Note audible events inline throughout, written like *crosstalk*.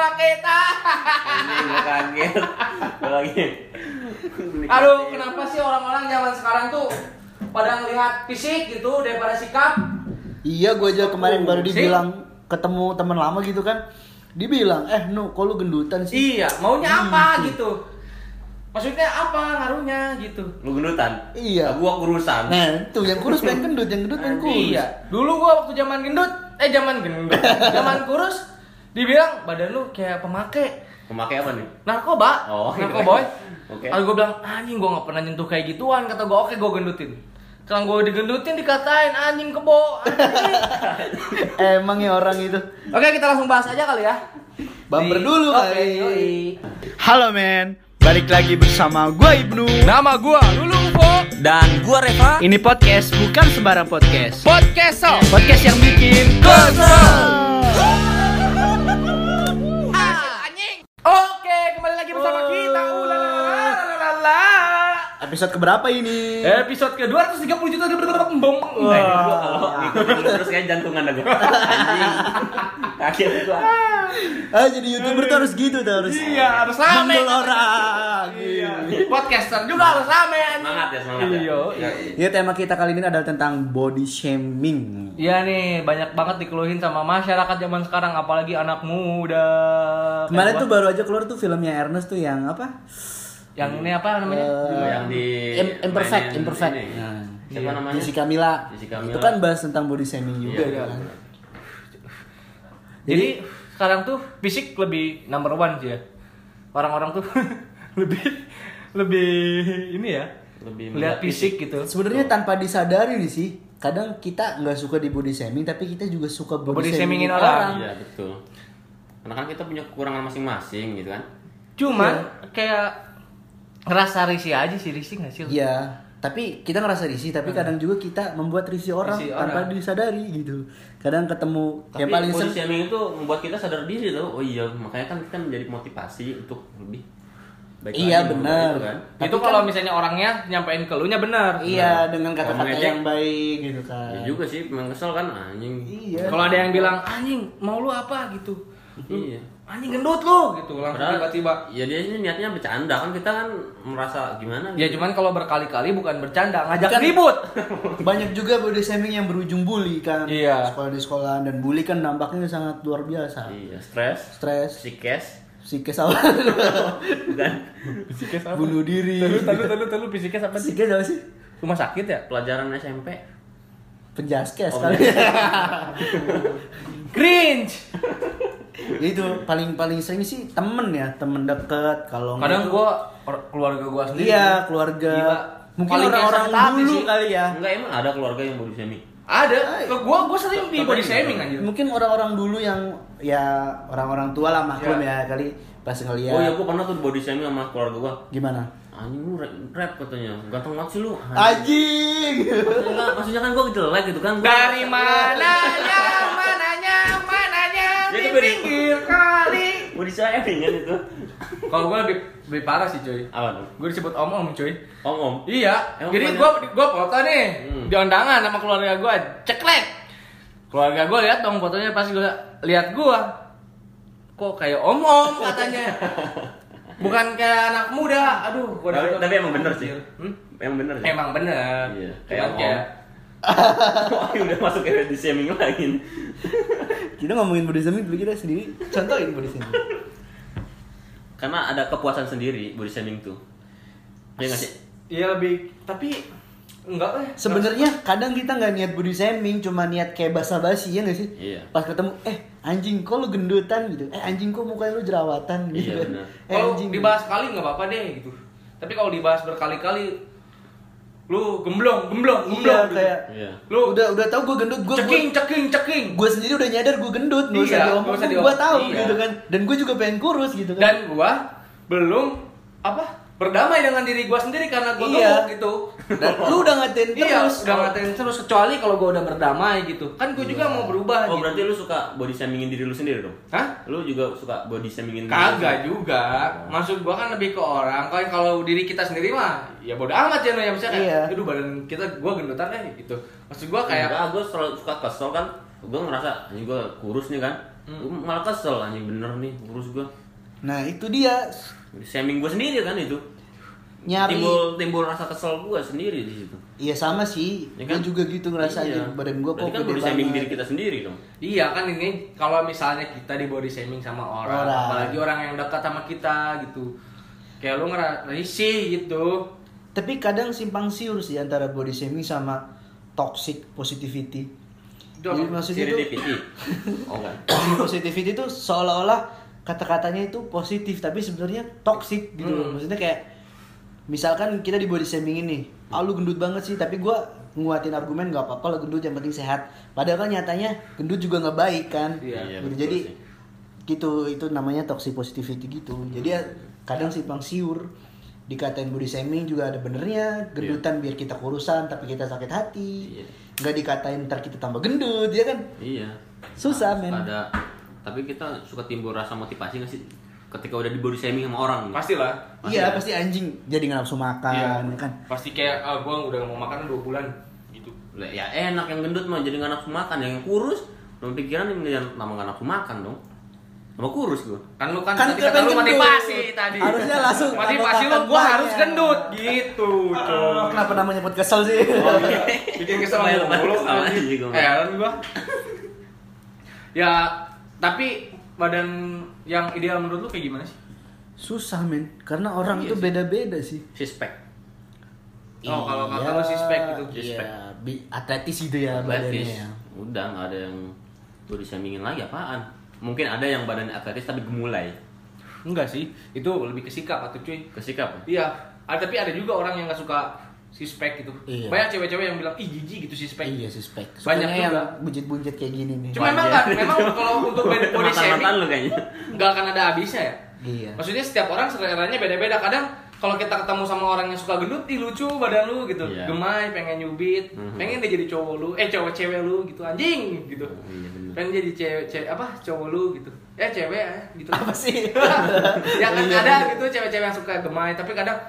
bersama kita. Kaget. Lagi. Aduh, kenapa sih orang-orang zaman sekarang tuh pada ngelihat fisik gitu daripada sikap? Iya, gue aja kemarin baru dibilang ketemu teman lama gitu kan. Dibilang, "Eh, Nu, kok lu gendutan sih?" Iya, maunya apa gitu? Maksudnya apa ngaruhnya gitu? Lu gendutan? Iya. Gua kurusan. Nah, tuh yang kurus pengen gendut, yang gendut pengen kurus. Iya. Dulu gua waktu zaman gendut, eh zaman gendut, *laughs* zaman kurus dibilang badan lu kayak pemakai Pemakai apa nih? narkoba, Oh, gitu. narkoboy. Oke. Lalu gue bilang, anjing gue gak pernah nyentuh kayak gituan. Kata gue, oke gue gendutin. Setelah gue digendutin dikatain anjing kebo. anjing. *laughs* Emang ya orang itu. oke kita langsung bahas aja kali ya. Bumper Di- dulu Oke, kali. yoi. Halo men, balik lagi bersama gue Ibnu. Nama gue Lulu Ufo. Dan gua Reva. Ini podcast bukan sembarang podcast. Podcast so. Podcast yang bikin Kesel. Lagi bersama kita. Ulalalala. Episode keberapa ini? Episode ke 230 juta bom. Nah, gua kalau ngikutin terus kayak jantungan gua. *laughs* Anjing. Kaget gua. Ah, jadi youtuber tuh harus gitu tuh harus. Iya, harus rame. Manggil orang. Iya. Podcaster juga harus rame anjing. Semangat ya, semangat ya. Iya. Ya. Tema kita kali ini adalah tentang body shaming. Iya nih, banyak banget dikeluhin sama masyarakat zaman sekarang apalagi anak muda. Kemarin tuh baru aja keluar tuh filmnya Ernest tuh yang apa? Yang ini apa namanya? Oh, yang di Im- imperfect, mainin imperfect. ini. Nah, Siapa iya. namanya? Jessica Mila. Jessica Mila. Itu kan bahas tentang body shaming juga Iya, kan. Jadi sekarang tuh fisik lebih number one sih ya. Orang-orang tuh *laughs* lebih lebih ini ya. Lebih lihat melihat fisik gitu. Sebenarnya tanpa disadari nih sih, kadang kita nggak suka di body shaming, tapi kita juga suka body, Body shamingin shamingin orang. Iya, betul. Karena kan kita punya kekurangan masing-masing gitu kan. Cuman kayak ngerasa risih aja sih risih nggak sih? Iya, tapi kita ngerasa risih, tapi kadang juga kita membuat risih orang Risih tanpa orang. disadari gitu. Kadang ketemu Tapi yang paling body sering shaming itu membuat kita sadar diri tuh. Oh iya, makanya kan kita menjadi motivasi untuk lebih baik Iya, benar. gitu kan. Tapi itu kalau kan- misalnya orangnya nyampein ke lu nya benar. Iya, dengan kata-kata yang baik gitu kan. Ya juga sih, memang kesel kan anjing. Iya. Kalau ada yang bilang anjing mau lu apa gitu. Iya. Anjing gendut lu gitu langsung Padahal tiba-tiba. ya dia ini niatnya bercanda kan kita kan merasa gimana Ya gitu. cuman kalau berkali-kali bukan bercanda, ngajak Kan- ribut. *laughs* Banyak juga body shaming yang berujung bully kan. Iya. Sekolah di sekolahan dan bully kan dampaknya sangat luar biasa. Iya, stres, Stres, psikes, psikis awal, *laughs* bukan apa? bunuh diri. Telu, telu, telu, telu, fisiknya apa sih? Psikis apa sih? Rumah sakit ya? pelajaran SMP. Penjaskes Oh, kali. *laughs* Cringe. *laughs* itu paling paling sering sih temen ya, temen deket. Kalau Kadang gua or- keluarga gua sendiri. Iya, keluarga. Gila. Mungkin orang-orang dulu sih. kali ya. Enggak emang ada keluarga yang body shaming. Ada. Ke gua gua sering di body shaming anjir. Mungkin orang-orang dulu yang ya orang-orang tua lah maklum Iya. ya kali pas ngeliat. Oh iya, gua pernah tuh body shaming sama keluarga gua. Gimana? Anjing lu rap, rap katanya. Ganteng banget sih lu. Anjing. Maksudnya, maksudnya kan gua jelek gitu kan. Gua- Dari mananya, mananya, mananya Ya, di pinggir kali. Body shaming kan itu. Kalau gua lebih lebih parah sih cuy. Apa tuh? Gua disebut om-om cuy. Om om. Iya, Emang jadi gua gua foto nih Hmm. di undangan sama keluarga gua, ceklek. Keluarga gua lihat dong fotonya pas gua lihat gua. Kok kayak om-om katanya. *laughs* Bukan kayak anak muda. Aduh, gua Tapi, tapi emang bener sih. Hmm? Emang bener sih. Emang bener. Iya, kayak kayak Oh, *laughs* udah masuk ke body shaming lagi. *laughs* Kita ngomongin body shaming dulu kita sendiri. Contohin body shaming. Karena ada kepuasan sendiri body shaming tuh. Iya nggak sih? Iya lebih tapi enggak eh. Sebenarnya kadang kita nggak niat body shaming, cuma niat kayak basa-basi ya nggak sih? Iya. Pas ketemu, eh anjing kok lu gendutan gitu. Eh anjing kok mukanya lu jerawatan gitu. Iya, kan. benar. Eh kalau anjing. dibahas sekali nggak apa-apa deh gitu. Tapi kalau dibahas berkali-kali lu gemblong, gemblong, Iya gemblong. gitu. kayak Iya. lu udah udah tahu gue gendut gue ceking, ceking, ceking. gue sendiri udah nyadar gue gendut nggak usah Iya, diomong usah gue diomong. tahu Iya. gitu kan dan gue juga pengen kurus gitu kan Dan gua belum apa? Berdamai dengan diri gua sendiri karena gua Iya. gemuk gitu. dan lu udah ngatain Iya, terus udah ngatain terus kecuali kalau gua udah berdamai gitu. Kan gua juga mau berubah Oh gitu. berarti lu suka body shamingin diri lu sendiri dong? Hah? Lu juga suka body shamingin diri lu Kagak sendiri? juga. Maksud gua kan lebih ke orang. Kan kalau diri kita sendiri mah ya bodo amat ya no ya misalnya Iya. kayak, aduh badan kita gua gendutan eh gitu. Maksud gua kayak Enggak, gue selalu suka kesel kan Gue ngerasa, ini gue kurus nih kan Gua malah kesel anjing bener nih kurus gua. Nah itu dia Shaming gua sendiri kan itu. nyari. Timbul timbul rasa kesel gua sendiri di situ. Iya sama sih. Ya Gue kan? juga gitu ngerasa Iya. aja badan gue kok Berarti kan body shaming banget. diri kita sendiri dong. Iya kan ini kalau misalnya kita di body shaming sama orang, Orang. apalagi orang yang dekat sama kita gitu. Kayak lu ngerasa risih gitu. Tapi kadang simpang siur sih antara body shaming sama toxic positivity. Jadi maksudnya itu. *laughs* Oh kan. positivity itu seolah-olah kata-katanya itu positif tapi sebenarnya toxic gitu loh. Hmm. Maksudnya kayak misalkan kita di body shaming ini, ah lu gendut banget sih, tapi gua nguatin argumen nggak apa-apa lah gendut yang penting sehat. Padahal kan nyatanya gendut juga nggak baik kan. Iya, iya, Gitu. Jadi sih. gitu itu namanya toxic positivity gitu. Jadi ya kadang simpang siur dikatain body shaming juga ada benernya gendutan biar kita kurusan tapi kita sakit hati Iya. nggak dikatain ntar kita tambah gendut ya kan Iya. Susah, men. Ada tapi kita suka timbul rasa motivasi nggak sih ketika udah di body shaming sama orang? Pastilah. Pasti iya pasti anjing jadi nggak nafsu makan Iya. kan Pasti kayak ah gua udah nggak mau makan dua bulan gitu. Lah, Ya enak yang gendut mah jadi nggak nafsu makan, yang kurus dalam pikiran yang yang nama nggak nafsu makan dong. Sama kurus gua. Kan lu kan, Kan tadi kata lu motivasi tadi. Harusnya langsung motivasi lu makan harus banyak. gendut gitu. Oh, *laughs* kenapa namanya buat kesel sih Bikin kesel Bayar mulu sama anjing. aja gua. Heran gua. ya, tapi badan yang ideal menurut lu kayak gimana sih? susah men karena orang Iya itu sih. beda-beda sih Suspek. Oh, kalau kata lu suspek gitu. Suspek. iya bi- atletis gitu ya Atletis. badannya ya. Udah nggak ada yang body shamingin lagi apaan? Mungkin ada yang badannya atletis tapi gemulai. Enggak sih, itu lebih ke sikap atau cuy. Kesikap. Iya, ada tapi ada juga orang yang nggak suka sispek gitu. Iya. Banyak cewek-cewek yang bilang ih jijik gitu sispek. iya suspek Banyak Sukanya yang buncit-buncit kayak gini nih Cuma emang kan, memang kalau untuk *laughs* body shaming lu kayaknya. nggak akan ada habisnya ya. iya Maksudnya setiap orang seleranya beda-beda. Kadang kalau kita ketemu sama orang yang suka gendut, ih lucu badan lu gitu. Iya. Gemai, pengen nyubit, Mhm. pengen dia jadi cowok lu, eh cowok cewek lu gitu anjing gitu. Iya bener. Pengen jadi cewek, cewek apa cowok lu gitu. Eh cewek eh gitu. apa sih *laughs* ya kan Iya, ada iya. gitu cewek-cewek yang suka gemai, tapi kadang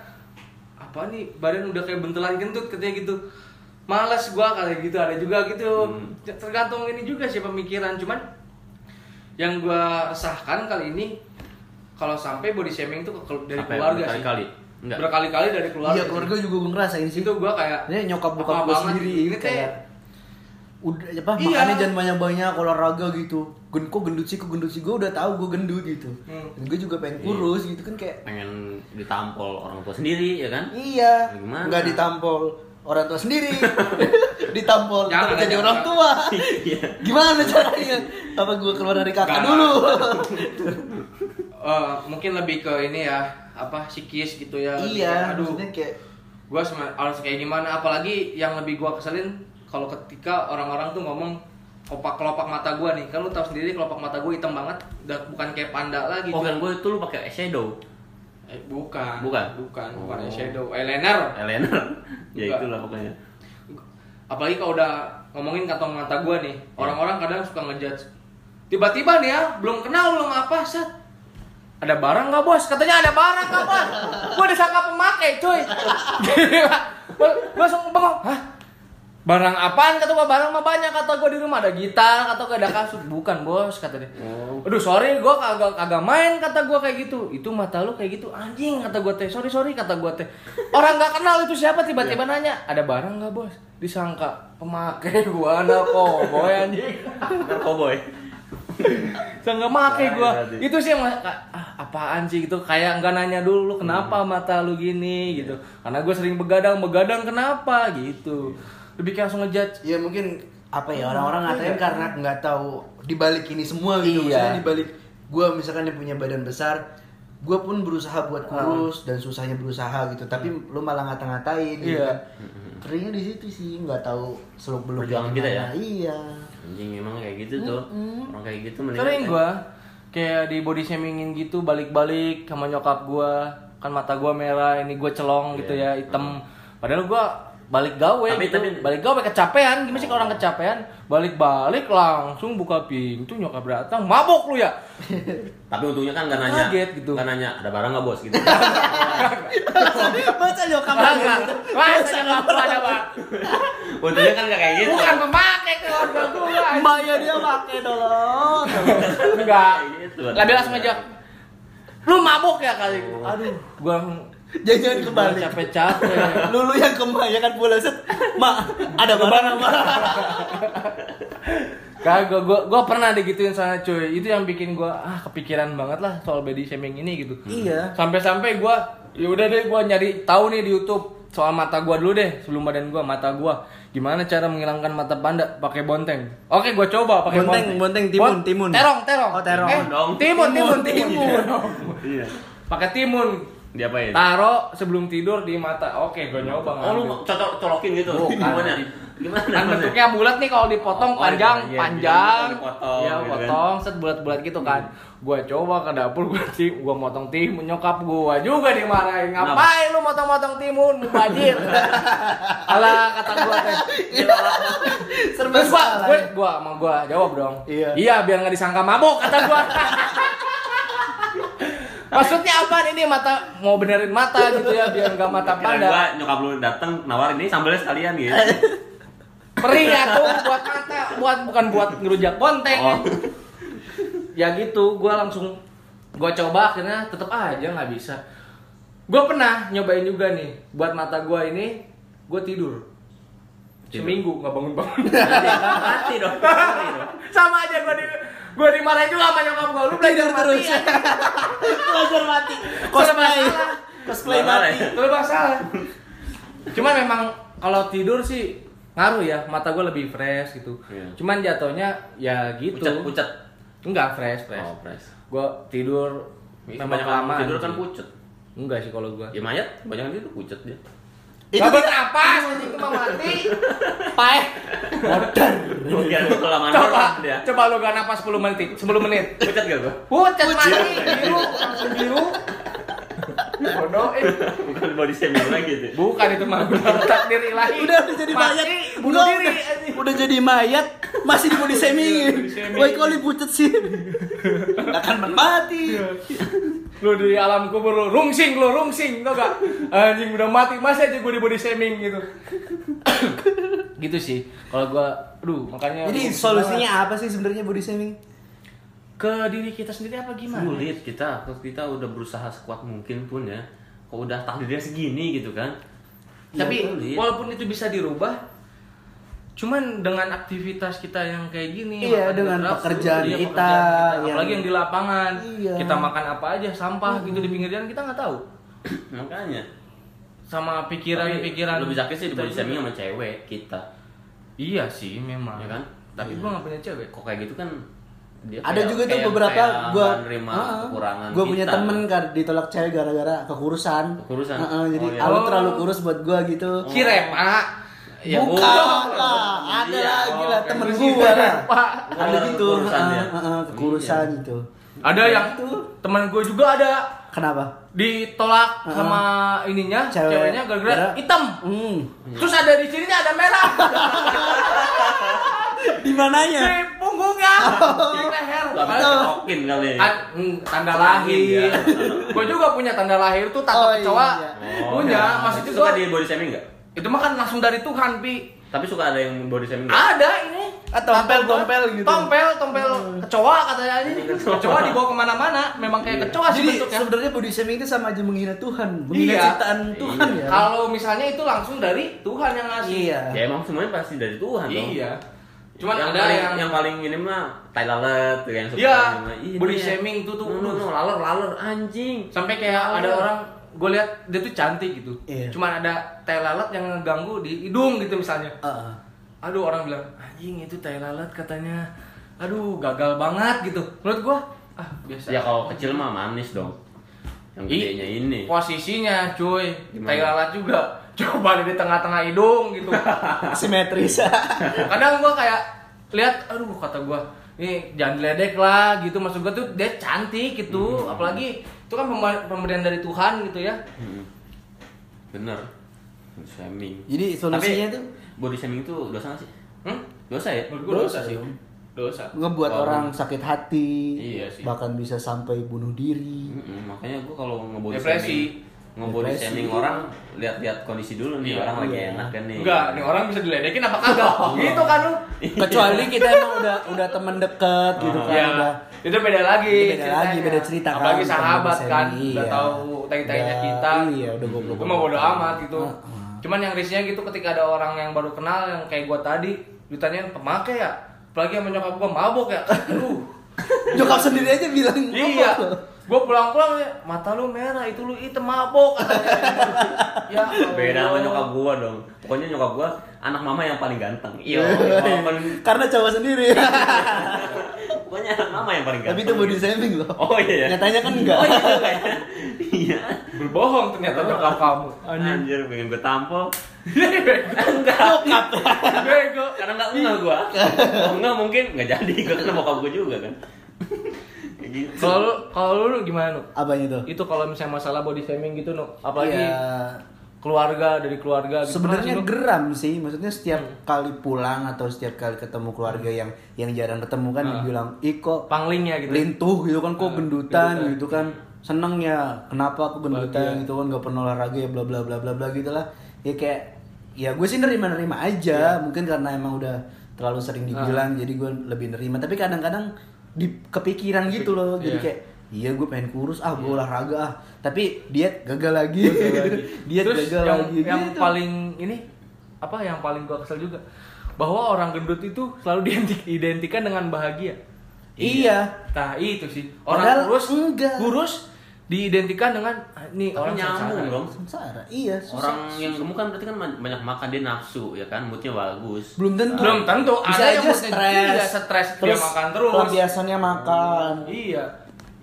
apa nih badan udah kayak bentelan kentut katanya gitu. Males gua kali gitu, ada juga gitu. Hmm. Tergantung ini juga sih pemikiran, cuman yang gua resahkan kali ini kalau sampai body shaming itu ke- dari Sampai keluarga sih. berkali-kali. Enggak. Berkali-kali dari keluarga. iya sih. keluarga juga gue ngerasain sih Itu gua kayak ini nyokap bokap banget sendiri ini teh kayak udah apa Iya. makannya jangan banyak banyak olahraga gitu Gen, kok gendut sih kok gendut sih gue udah tahu gue gendut gitu Hmm. dan gue juga pengen Iya. kurus gitu kan kayak Pengen ditampol orang tua sendiri ya kan? iya Gimana? nggak ditampol orang tua sendiri *laughs* ditampol Jangan, jadi jangan. orang tua Iya. gimana caranya apa gue keluar dari kakak Nggak. dulu *laughs* eh, mungkin lebih ke ini ya apa psikis gitu ya. Lebih iya kayak, aduh. maksudnya kayak Gua sema- harus kayak gimana apalagi yang lebih gua keselin kalau ketika orang-orang tuh ngomong kelopak kelopak mata gua nih. Kan lu tahu sendiri kelopak mata gua hitam banget udah bukan kayak panda lagi Oh kan gue itu lu pakai eyeshadow. Eh, bukan. Bukan? bukan bukan Oh. eyeshadow. Eyeliner. Eyeliner. *laughs* ya itulah pokoknya. apalagi kalau udah ngomongin kantong mata gua nih orang-orang kadang suka ngejudge. Tiba-tiba nih ya belum kenal belum apa set. Ada barang nggak bos? Katanya ada barang nggak bos. Gua disangka pemakai cuy. *laughs* Gua langsung bengong hah barang apaan? Kata gua barang mah banyak. Kata gua di rumah ada gitar kata gua ada kasut bukan bos kata dia. Oh. aduh sorry gua kagak kagak main kata gua kayak gitu. Itu mata lu kayak gitu anjing kata gua teh. Sorry sorry kata gua teh. Orang nggak kenal itu siapa tiba-tiba nanya ada barang nggak bos? Disangka pemakai *laughs* gua anak cowboy anjing. Cowboy. saya nggak make gua berarti. itu sih yang ah, apaan sih? Gitu. Kayak nggak nanya dulu lu kenapa mata lu gini? Gitu. Karena gue sering begadang begadang kenapa? Gitu lebih kayak langsung ngejudge ya mungkin apa ya orang-orang ngatain karena nggak tahu dibalik ini semua gitu Iya. maksudnya dibalik gue misalkan yang punya badan besar gue pun berusaha buat kurus dan susahnya berusaha gitu tapi lu malah ngata-ngatain gitu Iya. kan seringnya di situ sih nggak tahu seluk beluk Perjuangan kita ya? iya Anjing emang kayak gitu tuh. Orang kayak gitu mendingan sering gua kayak di body shamingin gitu balik-balik sama nyokap gua kan mata gua merah ini gua celong gitu Iya. ya hitam padahal gua balik gawe Tapi- gitu. tapi- balik gawe kecapean. Gimana sih kalau orang kecapean? Balik-balik langsung buka pintu nyokap datang. Mabok lu ya? *laughs* Tapi untungnya kan nggak nanya, Kaget gitu. nggak nanya ada barang nggak bos? gitu. *laughs* Baca nyokap gitu. Masa nyokap ada bang untungnya kan nggak kayak gitu. bukan pemakai keluarga gua Mbaknya dia pakai tolong. enggak Gitu. lebih langsung aja lu mabok ya? Kali. Aduh. Gua Jangan gua kebalik. capek-capek *laughs* Lulu yang kemah ya kan pulang set. Mak, ada barang mak. *laughs* Kagak, gua, gua pernah digituin sana cuy. Itu yang bikin gua ah kepikiran banget lah soal body shaming ini gitu. Iya. Sampai-sampai gua ya udah deh gua nyari tahu nih di YouTube soal mata gua dulu deh sebelum badan gua mata gua gimana cara menghilangkan mata panda pakai bonteng. Oke, gua coba pakai Bonteng, bonteng. bonteng, timun, Bon- timun. Terong, terong. Oh, terong. Eh, Dong. timun, timun, timun. Timun. Iya. Pakai timun. Diapain? Taro sebelum tidur di mata. Oke, gua nyoba Oh lu cocok colokin gitu. Bukan. Gimana? Gimana? kan bentuknya bulat nih kalau dipotong Oh, panjang iya, iya, panjang iya, dipotong ya gitu kan. potong set bulat-bulat gitu kan gua coba ke dapur gua tim gua motong timun nyokap gua juga dimarahin ngapain lu motong-motong timun mubajir *laughs* alah kata gua teh Serba terus gua gue gua sama gua jawab dong Iya. iya biar nggak disangka mabok kata gua *laughs* Maksudnya apa ini mata mau benerin mata gitu ya biar nggak mata panda. gua nyokap lu dateng nawarin ini sambelnya sekalian gitu. Perih ya tuh buat mata, buat bukan buat ngerujak bonteng. Oh. Ya gitu, gua langsung gua coba akhirnya tetep aja nggak bisa. Gua pernah nyobain juga nih buat mata gua ini, gua tidur. Tidur. Seminggu nggak bangun-bangun. Mati dong. Mati dong. *laughs* Sama aja gua di gua dimarahin juga sama nyokap gua. Lu belajar terus. *laughs* Belajar mati. Cosplay. salah. Cosplay mati. Itu masalah. Cuman memang kalau tidur sih ngaruh ya, mata gua lebih fresh gitu. Iya. Cuman jatuhnya ya gitu. Pucat pucat. Enggak fresh, fresh. Oh, fresh. Gua tidur Iya, Banyak kelamaan tidur kan pucat. Enggak sih kalau gua. Ya mayat banyak tidur pucat dia. Itu Gak tidak bernapas, itu mah mati. Paeh. Gua kira lu kelamaan Coba, dia. coba lu gak napas 10 menit, 10 menit. Pucat gak gua? Pucat mati, biru, langsung biru. Bodoh, eh. Bukan body shaming lagi tuh. Bukan itu mah takdir ilahi. udah udah jadi Mati, mayat. bunuh diri. udah, udah jadi mayat masih di body shaming. Woi kok pucat sih? Akan mati. lu di alam kubur lu rungsing lu rungsing tau gak anjing udah mati masih aja gue di body shaming gitu gitu sih kalau gua aduh makanya Jadi solusinya apa sih sebenarnya body shaming? Ke diri kita sendiri apa gimana Sulit kita, kita udah berusaha sekuat mungkin pun ya. Kok udah takdirnya segini gitu kan. tapi Ya, sulit. walaupun itu bisa dirubah cuman dengan aktivitas kita yang kayak gini Iya, dengan pekerjaan iya, kita, pekerjaan yang- apalagi yang di lapangan Iya. kita makan apa aja sampah gitu di pinggir jalan kita nggak tahu *clears throat* Makanya. sama pikiran-pikiran lebih sakit sih di kita body juga. shaming sama cewek kita. iya sih memang Ya kan? tapi Iya. gua nggak punya cewek Kok kayak gitu kan dia Ada juga tuh beberapa Heeh. kekurangan Gua punya temen kan ditolak cewek gara-gara kekurusan. Kekurusan? Heeh, jadi Oh, iya. ah, Oh. terlalu kurus buat gua gitu. Kirema Ya, Bukan lah, ada Iya, lagi oh, lah temen gua lah. Pak. Ada gitu, kekurusan heeh, heeh, kekurusan Iya. gitu. ada yang Itu. teman gue juga ada Kenapa? ditolak Heeh. sama ininya Cewek. ceweknya gara-gara Gara- hitam Hmm. terus ada di sininya ada merah *laughs* *laughs* Di mananya? di punggungnya di leher ditokin kali ya. Hmm, tanda lahir dia. gue juga punya tanda lahir tuh tato Oh, kecoa iya. Oh, punya iya. maksudnya suka gua- di body shaming enggak? itu mah kan langsung dari Tuhan pi Tapi suka ada yang body shaming enggak? ada ini Ah, tompel, Tato gua. tompel gitu. tompel tompel kecoa katanya ini kecoa dibawa ke mana-mana memang kayak kecoa sih Jadi bentuknya sebenarnya body shaming itu sama aja menghina Tuhan, menghina Iya. ciptaan Tuhan Iya. ya. kalau misalnya itu langsung dari Tuhan yang ngasih Iya. Ya emang semuanya pasti dari Tuhan dong. iya cuman yang ada paling, yang, yang paling ini mah tai lalat tuh yang suka Iya, ini mah, "Ih, body ya. shaming tuh tuh, no, no, no, laler laler anjing. Sampai kayak ada orang gue lihat dia tuh cantik gitu. Iya. cuman ada tai lalat yang ngeganggu di hidung gitu misalnya. Heeh. aduh orang bilang anjing itu tai lalat katanya. Aduh gagal banget gitu. Menurut gua ah biasa. Ya kalau kecil mah manis dong. Yang gedenya ini. posisinya cuy. Gimana? tai lalat juga coba di tengah-tengah hidung gitu *laughs* Simetris. kadang gua kayak lihat aduh kata gua ini jangan diledek lah gitu maksud gua tuh dia cantik gitu apalagi itu kan pemberian dari Tuhan gitu ya Hmm. bener Shaming. Jadi solusinya Tapi, tuh body shaming itu dosa nggak sih? Hmm? Dosa ya? Menurut gua dosa Dosa sih. dong. Dosa. ngebuat Kalau- orang sakit hati, Iya sih. bahkan bisa sampai bunuh diri. Mm-mm, makanya gua kalau ngebody Depresi. shaming, ngebody shaming orang lihat-lihat kondisi dulu nih Iya. orang lagi Iya. enak kan nih. Enggak, nih orang bisa diledekin apa kagak? *laughs* gitu kan lu. Kecuali kita emang udah udah temen deket gitu Oh. kan, Ya, udah itu beda lagi. Itu beda lagi, beda cerita kan, Apalagi sahabat body kan, udah iya. tahu tai-tainya Udah- kita. iya, udah goblok-goblok. Itu mah bodo amat gitu. Heeh. Cuman yang risihnya gitu ketika ada orang yang baru kenal yang kayak gua tadi, ditanyain pemakai ya. Apalagi sama nyokap gua mabok ya. Aduh. *laughs* Nyokap sendiri aja bilang iya. Gua pulang-pulang ya, mata lu merah, itu lu hitam mabok. *laughs* ya. Beda sama nyokap gua dong. Pokoknya nyokap gua anak mama yang paling ganteng. Iya. walaupun- *laughs* Karena cowok sendiri. *laughs* Pokoknya anak mama yang paling ganteng. Tapi itu body shaming loh. Oh iya. ya? Nyatanya kan enggak. Oh iya juga ya. Iya. Berbohong ternyata nyokap kamu. Anjir, pengen gue tampol. Enggak. Bego. Karena nggak enggak gua. Kalau enggak mungkin nggak jadi. Gua kena bokap gua juga kan. *laughs* Kayak gitu. Kalau lu, kalau lu gimana, Nu? Apanya tuh? Itu kalau misalnya masalah body shaming gitu, Nu. Apalagi Ya, keluarga dari keluarga gitu. sebenarnya sih, geram sih maksudnya setiap Hmm. kali pulang atau setiap kali ketemu keluarga yang yang jarang ketemu kan Ah. dibilang ih kok panglingnya gitu. lintuh gitu kan kok Ah, gendutan gendutan. gitu kan seneng ya kenapa aku gendutan Bahagia. gitu kan gak pernah olahraga ya bla bla bla bla bla gitu lah ya kayak ya gue sih nerima nerima aja mungkin karena emang udah terlalu sering dibilang jadi gue lebih nerima tapi kadang-kadang di kepikiran gitu loh jadi Iya. kayak iya gue pengen kurus ah gue olahraga ah tapi diet gagal lagi *laughs* diet Terus gagal yang, lagi yang gitu. paling ini apa yang paling gua kesel juga bahwa orang gendut itu selalu *laughs* diidentikan dengan bahagia. iya Nah, itu sih. Orang Padahal kurus enggak. kurus diidentikan dengan ah, nih Tapi orang nyambung sengsara. dong. sengsara iya susah. Orang yang gemuk kan berarti kan banyak makan dia nafsu ya kan, moodnya bagus. belum tentu Belum tentu bisa ada yang aja moodnya stres juga stres dia makan terus. pelampiasannya makan Iya.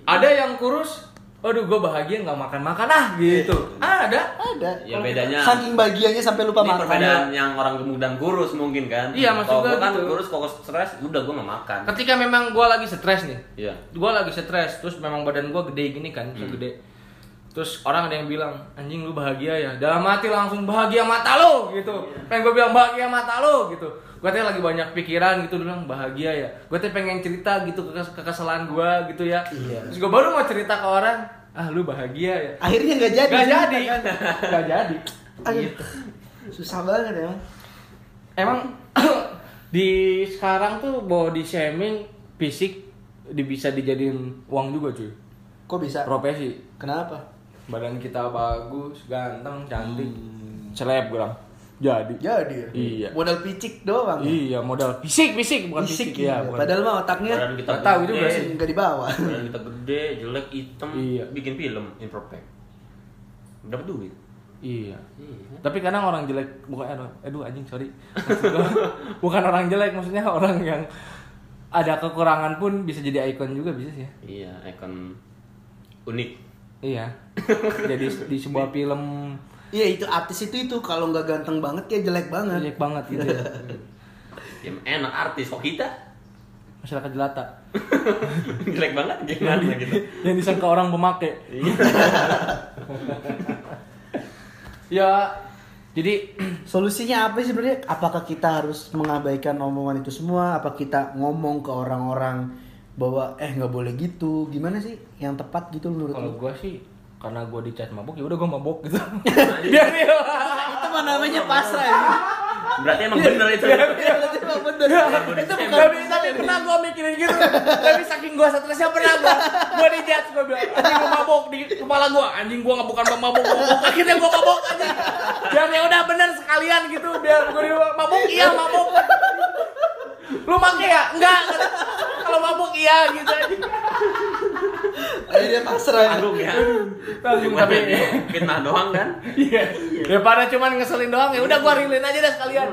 Ada yang kurus, aduh gue bahagia nggak makan makan ah gitu. Ada. ada Ya Kalau bedanya saking bahagianya sampai lupa ini makan perbedaan yang orang gemuk dan kurus mungkin kan. Iya, maksud gua kan gitu. kurus kok stres, udah gua nggak makan. Ketika memang gue lagi stres nih, Iya. gue lagi stres, terus memang badan gue gede gini kan, Hmm. gede. Terus orang ada yang bilang, anjing lu bahagia ya. Dalam hati langsung bahagia mata lo gitu. Pengen gue bilang bahagia mata lo gitu. Gue teh lagi banyak pikiran gitu bilang bahagia ya. Gue teh pengen cerita gitu ke kekesalan gue gitu ya. Iya. Terus gue baru mau cerita ke orang, ah lu bahagia ya. akhirnya nggak jadi Gak cerita *laughs* jadi, kan. gak jadi. Gitu. susah banget ya Emang *coughs* di sekarang tuh body shaming fisik bisa dijadiin uang juga cuy. kok bisa Profesi. kenapa Badan kita bagus, ganteng, cantik. Selebgram. Jadi. jadi ya? Iya. modal picik doang ya? Iya, modal fisik, fisik bukan fisik, fisik ya. iya. bukan. padahal mah otaknya Badan kita Nggak tahu juga sih. nggak dibawa Badan kita gede, jelek, hitam, Iya. bikin film imperfect. Dapat duit. Iya. Iya. Tapi kadang orang jelek bukan aduh, aduh anjing sorry. *laughs* Bukan orang jelek maksudnya orang yang ada kekurangan pun bisa jadi ikon juga bisa sih ya. Iya, ikon unik. Iya. *laughs* jadi di sebuah film iya itu artis itu itu kalau nggak ganteng banget ya jelek banget jelek banget gitu ya. *laughs* Ya enak artis kok kita Masyarakat jelata. *laughs* jelek banget gimana gitu. *laughs* yang disangka orang pemakai. Iya. ya, jadi *clears throat* Solusinya apa sih sebenarnya? Apakah kita harus mengabaikan omongan itu semua? Apa kita ngomong ke orang-orang bahwa eh nggak boleh gitu? Gimana sih yang tepat gitu menurut kalau lu? gua sih karena gua dicat mabuk ya udah gua mabuk gitu. *laughs* Biar. Itu mah namanya pasrah ya. Berarti emang bener itu. Itu mah bener. Itu bukan Tapi, tapi pernah gua mikirin gitu. tapi saking gua stresnya pernah gua gua dijat gua bilang anjing gua mabuk di kepala gua. Anjing gua nggak bukan mabuk, mabuk. Akhirnya gua mabuk anjing. Biar ya udah bener sekalian gitu biar gua di mabuk iya mabuk. Lu make ya? Enggak. Kalau mabuk iya gitu Akhirnya pasrah ya. Tanggung ya. *laughs* Tanggung, Cuma tapi- dia fitnah doang kan. Iya. Daripada cuman ngeselin doang ya udah gua rilin aja dah sekalian.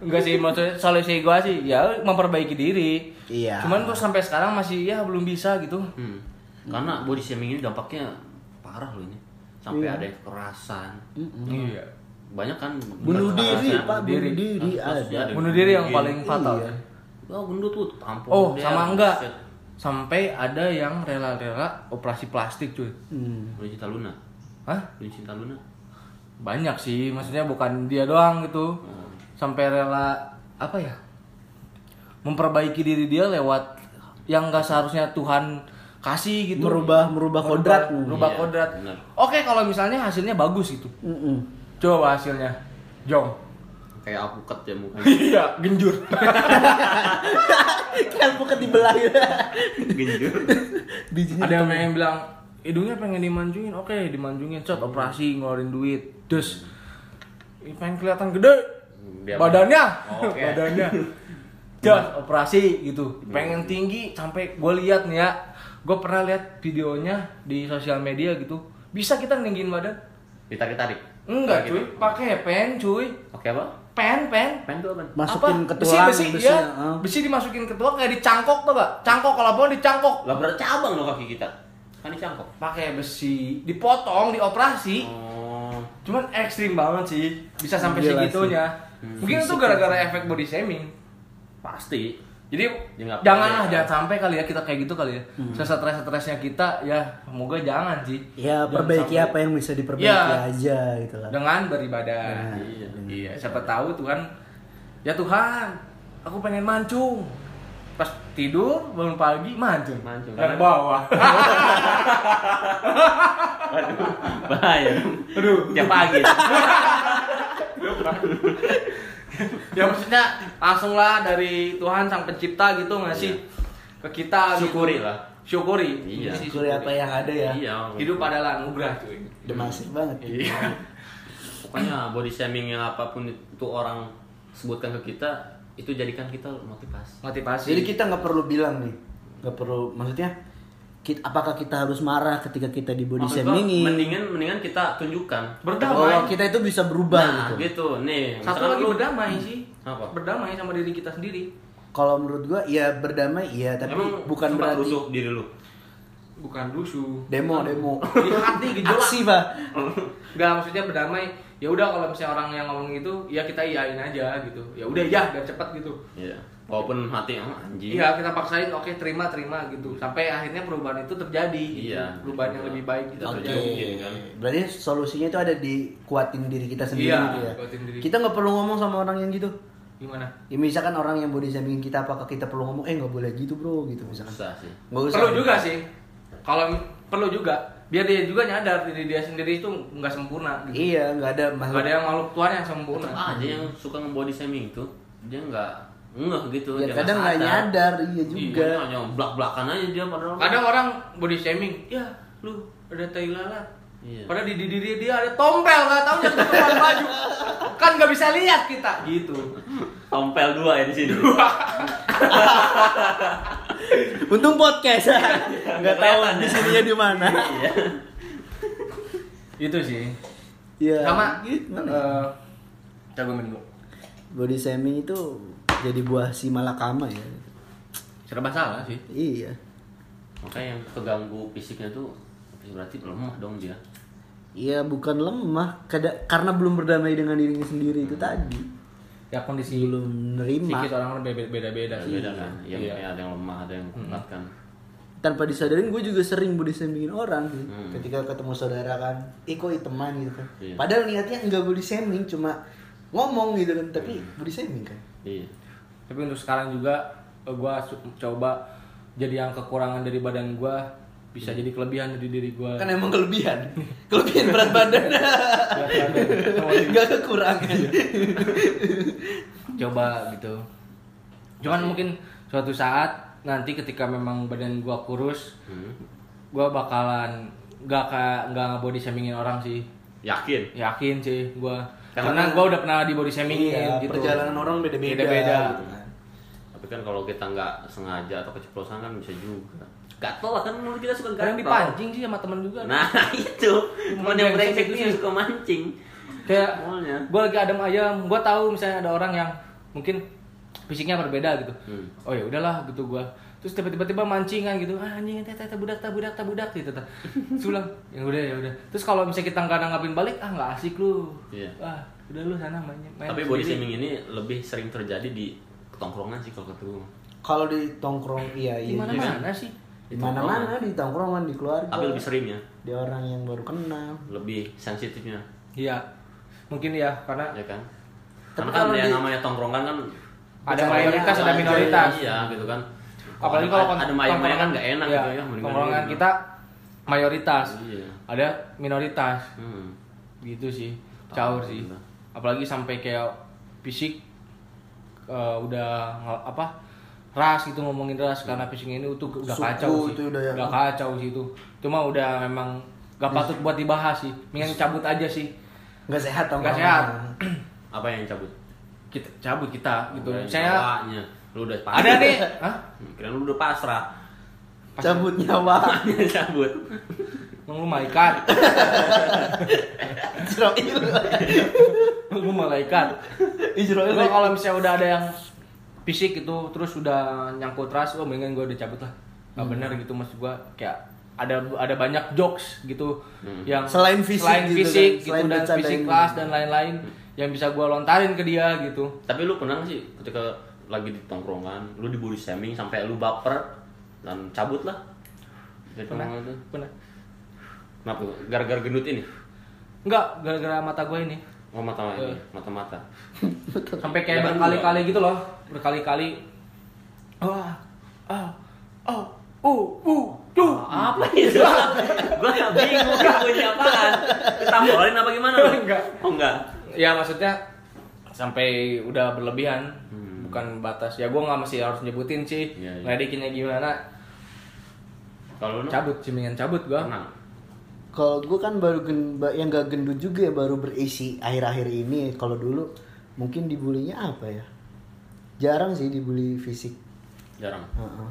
Enggak sih maksudnya solusi gua sih ya memperbaiki diri. Iya. Cuman tuh sampai sekarang masih ya belum bisa gitu. Hmm. Karena body shaming ini dampaknya parah loh ini. Sampai Iya. ada kekerasan. Iya. Banyak kan Bunuh diri. Pak. Bunuh diri. Bunuh diri yang Iya. paling fatal. Iya. Oh, gendut tuh tampol. Oh, dia. sama enggak? Set. Sampai ada yang rela-rela operasi plastik cuy. Hmm. Lu cinta Luna. Hah? Lu cinta Luna. banyak sih maksudnya bukan dia doang gitu Hmm. sampai rela apa ya memperbaiki diri dia lewat yang nggak seharusnya Tuhan kasih gitu Merubah- merubah kodrat. merubah Iya, kodrat benar. oke kalau misalnya hasilnya bagus gitu Mm-mm. coba hasilnya jong Kayak apukat ya mukanya. *laughs* iya genjur. *laughs* Kan bukan dibelah gitu. Genjur. *laughs* Bijinya ada yang pengen bilang hidungnya pengen dimanjungin oke dimanjungin shot operasi ngeluarin duit. Dus Ih, pengen kelihatan gede. Dia badannya. Oke. badannya. Jos operasi gitu. Pengen tinggi sampai gue lihat nih ya. Gue pernah lihat videonya di sosial media gitu. Bisa kita ninggin badan? Ditarik-tarik. enggak Kayak cuy. pakai pen cuy. Oke apa? Pen pen Pen tuh apa? masukin Apa? ke tulang besi, besi, besinya, ya. ah. besi dimasukin ke tulang kayak dicangkok tuh gak cangkok kalau mau dicangkok Lah bercabang loh kaki kita. Kan dicangkok. pakai besi dipotong dioperasi Oh. cuman ekstrim banget sih bisa sampai Gila segitunya Hmm. mungkin itu gara-gara efek body shaming Pasti. Jadi Ya, janganlah apa-apa. jangan sampai kali ya kita kayak gitu kali ya Hmm. sesetres stresnya kita ya semoga jangan sih ya Jangan perbaiki sampai- apa yang bisa diperbaiki Ya. aja gitu lah dengan beribadah Nah, iya. iya siapa tahu Tuhan ya Tuhan aku pengen mancung pas tidur bangun pagi mancung Mancung. yang bawah Aduh, bahaya. aduh Tiap pagi. *laughs* *laughs* ya maksudnya langsung lah dari Tuhan sang pencipta gitu nggak sih ke kita gitu. Syukuri lah. syukuri Iya. Syukuri apa yang ada ya Iya. hidup adalah anugerah cuy udah masif banget iya Pokoknya body shaming yang apa pun itu orang sebutkan ke kita itu jadikan kita motivasi. motivasi jadi kita nggak perlu bilang nih nggak perlu maksudnya kita, apakah kita harus marah ketika kita di body Maksud shaming mendingan mendingan kita tunjukkan. berdamai. Bahwa kita itu bisa berubah Nah, gitu. gitu. Nih, satu lagi lu- berdamai sih. Apa? berdamai sama diri kita sendiri. Kalau menurut gua ya berdamai iya tapi Emang bukan berarti rusuh diri lu. bukan rusuh. Demo demo. Di hati *laughs* gejolak. Aksi pak. Nggak maksudnya berdamai. Ya udah kalau misalnya orang yang ngomong gitu ya kita iyain aja gitu. Ya udah ya biar cepat gitu. Iya. Walaupun hati oh, anjing. Iya kita paksain oke terima terima gitu sampai akhirnya perubahan itu terjadi gitu. Iya. perubahan yang lebih baik gitu. Oke, terjadi. Mungkin, kan? berarti solusinya itu ada di kuatin diri kita sendiri Iya, gitu ya. kuatin diri. Kita nggak perlu ngomong sama orang yang gitu. gimana Ya misalkan orang yang body shaming kita, apakah kita perlu ngomong, eh nggak boleh gitu bro, gitu misalkan. Susah sih. Nggak usah. perlu juga sih kalau perlu juga biar dia juga nyadar diri dia sendiri itu nggak sempurna gitu Iya, nggak ada nggak masalah. ada yang makhluk Tuhan yang sempurna Tetap aja yang suka nge-body shaming itu dia nggak ngeh gitu. Ya dia kadang nggak nyadar, iya Iya, juga. hanya belak-belakan aja dia padahal. kadang orang body shaming ya lu ada tai lalat Iya. Padahal di diri dia ada tompel nggak tahu jatuh ke baju kan nggak bisa lihat kita gitu Tompel dua ya di sini. Untung podcast. Nggak tahu kelihatan di ya. sininya di mana. Iya. itu sih Iya. sama gimana? eh jago minggu Body shaming itu jadi buah si malakama ya. serba salah sih Iya. Makanya yang keganggu fisiknya tuh berarti lemah dong dia. Iya bukan lemah, kada- karena belum berdamai dengan dirinya sendiri itu tadi. ya kondisi Belum nerima. psikis orang kan beda beda beda sih Beda kan. Yang Iya. ada yang lemah, ada yang kuat kan. tanpa disadarin gue juga sering body shamingin orang sih. Hmm. ketika ketemu saudara kan iko teman gitu kan Iya. padahal niatnya enggak body shaming cuma ngomong gitu kan tapi body shaming kan Iya. Tapi untuk sekarang juga eh, gua su- coba jadi yang kekurangan dari badan gua bisa jadi kelebihan dari diri gua. Kan emang kelebihan. Kelebihan berat badan. Enggak kekurangan. Coba gitu. Cuman mungkin suatu saat nanti ketika memang badan gua kurus Hmm. gua bakalan nggak kayak nggak body shamingin orang sih. Yakin. yakin sih gua. Karena- karena, gua udah pernah di body shamingin iya, gitu. perjalanan orang kan. Tapi kan kalau kita nggak sengaja atau keceplosan kan bisa juga. Gatel lah kan mulut kita suka gatel. dipancing sih sama temen juga Nah *laughs* itu teman yang brengsek yang sih. suka mancing. kayak gue lagi adem ayam gue tahu misalnya ada orang yang mungkin fisiknya berbeda gitu Hmm. oh ya udahlah gitu gue terus tiba-tiba mancingan gitu ah anjing teh teh budak teh budak teh budak gitu teh bilang ya udah ya udah terus kalau misalnya kita nggak nanggapin balik ah nggak asik lu Iya. ah udah lu sana main, main Tapi body shaming ini lebih sering terjadi di tongkrongan sih kalau ketemu. kalau di tongkrong iya di iya mana mana sih? Di mana mana di tongkrongan di keluarga. Tapi lebih sering ya, di orang yang baru kenal. Lebih sensitifnya. iya. Mungkin ya karena ya kan? Tapi karena kan yang di- namanya tongkrongan kan ada mayoritas ada aja. minoritas. Iya gitu kan. Apalagi kalau ada, ada mayoritas kan nggak enak ya, gitu ya tongkrongan gitu. kita mayoritas. Iya. Ada minoritas. Hmm. gitu sih caur sih apalagi sampai kayak fisik eh, udah apa ras gitu ngomongin ras karena fisik ini tuh udah Suku kacau sih. itu udah ya. udah kacau sih itu. Cuma udah memang gak patut buat dibahas sih. Mendingan cabut aja sih. Nggak sehat tau Nggak sehat. *clears throat* apa yang cabut? Kita cabut kita gitu. Yang saya bawanya. *laughs* lu udah pasrah. ada nih. Hah? kira lu udah pasrah. Cabut nyawa. Cabut. Lu malaikat? *laughs* Israel lu malaikat Israel Kalau kalau misalnya udah ada yang fisik itu terus udah nyangkut ras, oh mendingan gue udah cabut lah. Gak Hmm. bener gitu maksud gue kayak ada ada banyak jokes gitu Hmm. yang Selain fisik selain gitu fisik kan, gitu selain dan bercandain fisik gitu. kelas dan lain-lain yang bisa gue lontarin ke dia gitu. tapi lu pernah sih ketika lagi di tongkrongan lu dibully shaming sampai lu baper dan cabut lah dari Pernah? Pernah? kenapa gara-gara gendut ini Enggak, gara-gara mata gue ini. Oh mata mata ini Eh. mata mata *laughs* Sampai kayak Ya berkali-kali gitu loh, berkali-kali. Wah, ah, oh, uh, uh, tuh. apa itu *laughs* gua nggak bingung bunyi apaan ditambolin apa gimana? *laughs* Enggak. oh enggak Ya maksudnya sampai udah berlebihan, Hmm. bukan batas. Ya gue nggak mesti harus nyebutin sih, Iya, iya. ngeledekinnya gimana. kalau Cabut, sih mendingan cabut gue. pernah Kalau gue kan baru gen, yang gak gendut juga ya baru berisi akhir-akhir ini. Kalau dulu mungkin dibulinya apa ya? Jarang sih dibully fisik. jarang Heeh.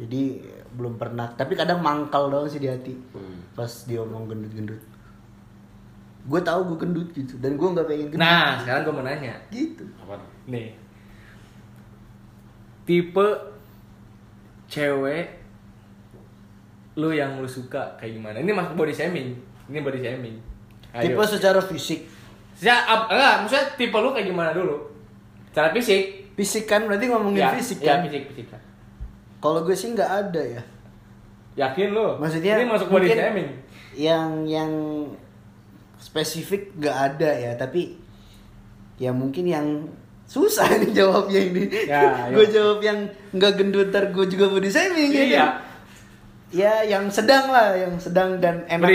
Jadi belum pernah. Tapi kadang mangkal doang sih di hati. Hmm. Pas dia ngomong gendut-gendut. Gue tahu gue gendut gitu dan gue nggak pengen gendut. Nah, sekarang gue mau nanya. gitu. apa Nih. Tipe cewek lu yang lu suka kayak gimana? Ini masuk body shaming. Ini body shaming. Tipe secara fisik. Ya, enggak, maksudnya tipe lu kayak gimana dulu? Cara fisik. Fisik kan berarti ngomongin ya, fisik ya, kan. fisik, fisik. Kalau gue sih nggak ada ya. Yakin lu? Maksudnya ini masuk body shaming. Yang yang spesifik nggak ada ya, tapi ya mungkin yang susah *laughs* nih jawabnya ini. Ya, gue ayo. jawab yang nggak gendut ntar gue juga body shaming ya Iya. kan? Ya yang sedang lah, yang sedang dan enak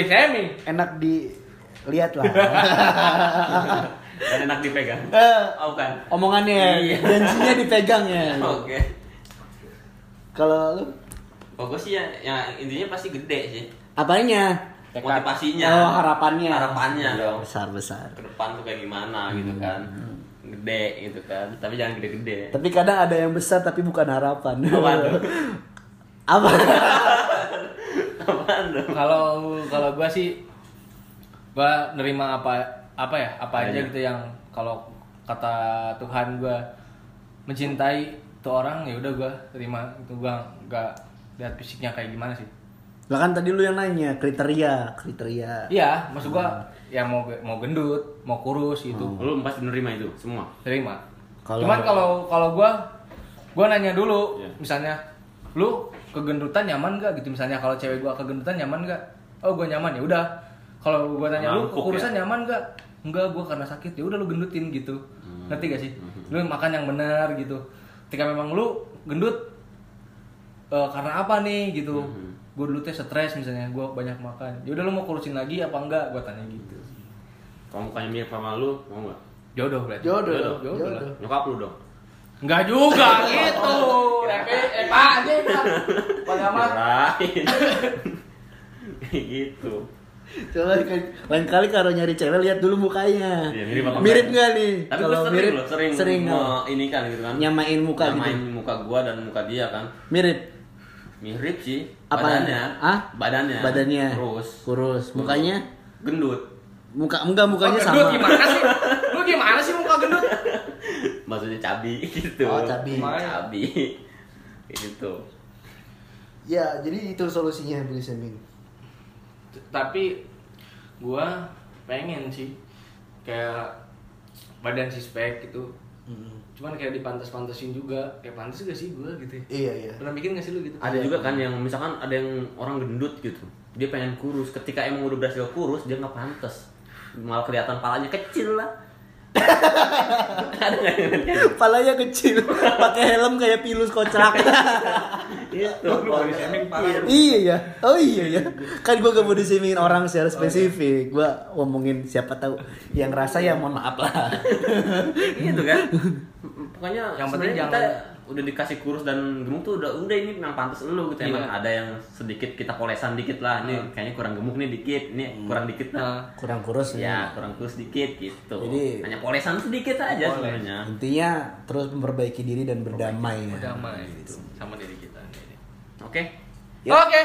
enak dilihat lah. *laughs* dan enak dipegang Eh, oh kan omongannya, Iya. janjinya dipegang ya. *laughs* oke Kalau lu Oh, gue sih ya, ya intinya pasti gede sih. apanya? Motivasinya. Oh harapannya. Harapannya Iya, dong. Besar besar. Ke depan tuh kayak gimana gitu Hmm. kan. Gede gitu kan. Tapi jangan gede-gede. Tapi kadang ada yang besar tapi bukan harapan. Tuh? *laughs* Apa? Dong? Kalau kalau gua sih gua nerima apa apa ya apa aja Adanya. gitu yang kalau kata Tuhan gua mencintai tuh orang ya udah gua terima itu gua nggak lihat fisiknya kayak gimana sih Lah kan tadi lu yang nanya kriteria, kriteria. iya maksud gua ya mau mau gendut mau kurus gitu Lu pasti menerima itu semua. terima Kalau- cuman kalau kalau gua gua nanya dulu Iya. misalnya lu kegendutan nyaman gak gitu misalnya kalau cewek gua kegendutan nyaman gak oh gua nyaman. Ya udah. Kalau gua tanya lu kekurusan ya? nyaman gak enggak gua karena sakit. Ya udah lu gendutin gitu. Hmm. ngerti gak sih? Lu makan yang benar gitu. Ketika memang lu gendut eh, karena apa nih? Gitu. Hmm. gua dulu teh stres misalnya gua banyak makan. Ya udah lu mau kurusin lagi apa enggak gua tanya gitu. Kalau mukanya mirip sama lu, mau nggak? jodoh berarti. Jodoh, jodoh, jodoh. lah. Nyokap lu dong. Enggak juga gitu. Epe, Epa aja. Kirain. Kayak *laughs* gitu. Coba lain kali kalau nyari cewek lihat dulu mukanya. Iya, mirip apa mirip enggak? nggak nih? Tapi Kalau sering mirip, loh, sering, sering oh. ini kan gitu kan. Nyamain muka gitu. Nyamain muka gua dan muka dia kan. Mirip. Mirip sih. Apaan? Badannya. Hah? Badannya. Badannya. Terus. Kurus. Mukanya? Gendut. Muka enggak mukanya Oh, sama. gendut gimana sih? Lu gimana sih muka gendut? *laughs* Maksudnya cabi *laughs* gitu. Oh, cabi. Cabi. Gitu. Ya, jadi itu solusinya beli shaming. Tapi gua pengen sih kayak badan si spek gitu. Cuman kayak dipantas-pantasin juga. Kayak pantas gak sih gua gitu. ya? Iya, iya. Pernah bikin gak sih lu gitu? Ada juga kan yang misalkan ada yang orang gendut gitu. Dia pengen kurus. Ketika emang udah berhasil kurus, dia nggak pantas. malah kelihatan palanya kecil lah ada nggak Palanya kecil, pakai helm kayak pilus kocak. itu parah. iya ya. Oh iya ya. Kan gua gak mau disimingin orang secara spesifik. Gua ngomongin siapa tahu yang rasa ya mohon maaf lah. gitu kan *laughs* pokoknya Yang penting jangan- udah dikasih kurus dan gemuk tuh udah udah ini memang pantas lu gitu Iya. emang ada yang sedikit kita polesan dikit lah ini kayaknya kurang gemuk nih dikit ini kurang dikit lah Nah, Kurang kurus nih. ya kurang kurus dikit gitu Jadi- hanya polesan sedikit aja sebenarnya Intinya terus memperbaiki diri dan berdamai ya. berdamai gitu sama diri kita. oke Ya. Oke.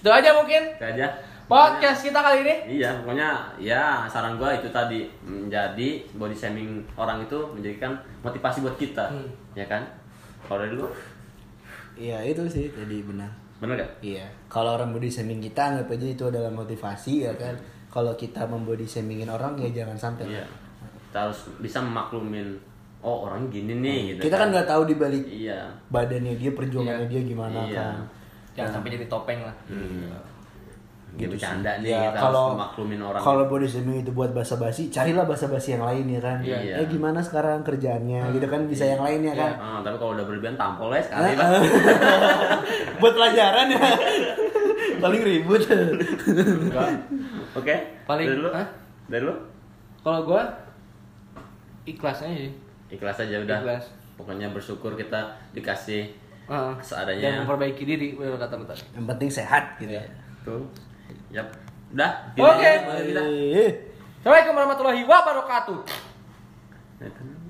Itu aja mungkin itu aja podcast kita kali ini. Iya, pokoknya ya saran gua itu tadi menjadi body shaming orang itu menjadikan motivasi buat kita, Hmm. ya kan? Kalau dari lu, Iya itu sih tadi benar. bener gak? Iya. Kalau orang body shaming kita anggap aja itu adalah motivasi ya kan. Kalau kita membody shamingin orang ya jangan sampai. Iya. Kita harus bisa memaklumin, oh orang gini nih, gitu. Kita kan nggak tahu di balik Iya. badannya dia, perjuangannya Iya. dia gimana Iya. kan. Jangan sampai jadi topeng lah. Hmm. Gitu bercanda nih, Ya, kita kalau- harus memaklumin orang. Kalau body shaming itu buat basa-basi, carilah basa-basi yang lain ya kan. Iya. Eh gimana sekarang kerjaannya gitu kan bisa yang lainnya kan. Ah, tapi kalau udah berlebihan tampol ya sekali Ah, lah. ah. *laughs* buat pelajaran ya. Paling ribut. Oke. Paling- dari lu? Hah? Dari lu? Kalau gua ikhlas aja sih. Ikhlas aja udah. Ikhlas. Pokoknya bersyukur kita dikasih Heeh. Seadanya. Dan memperbaiki diri, bener kata lu tadi. yang penting sehat gitu ya. tuh. Yap. Udah. Oke. Eh. Assalamualaikum warahmatullahi wabarakatuh. Nah.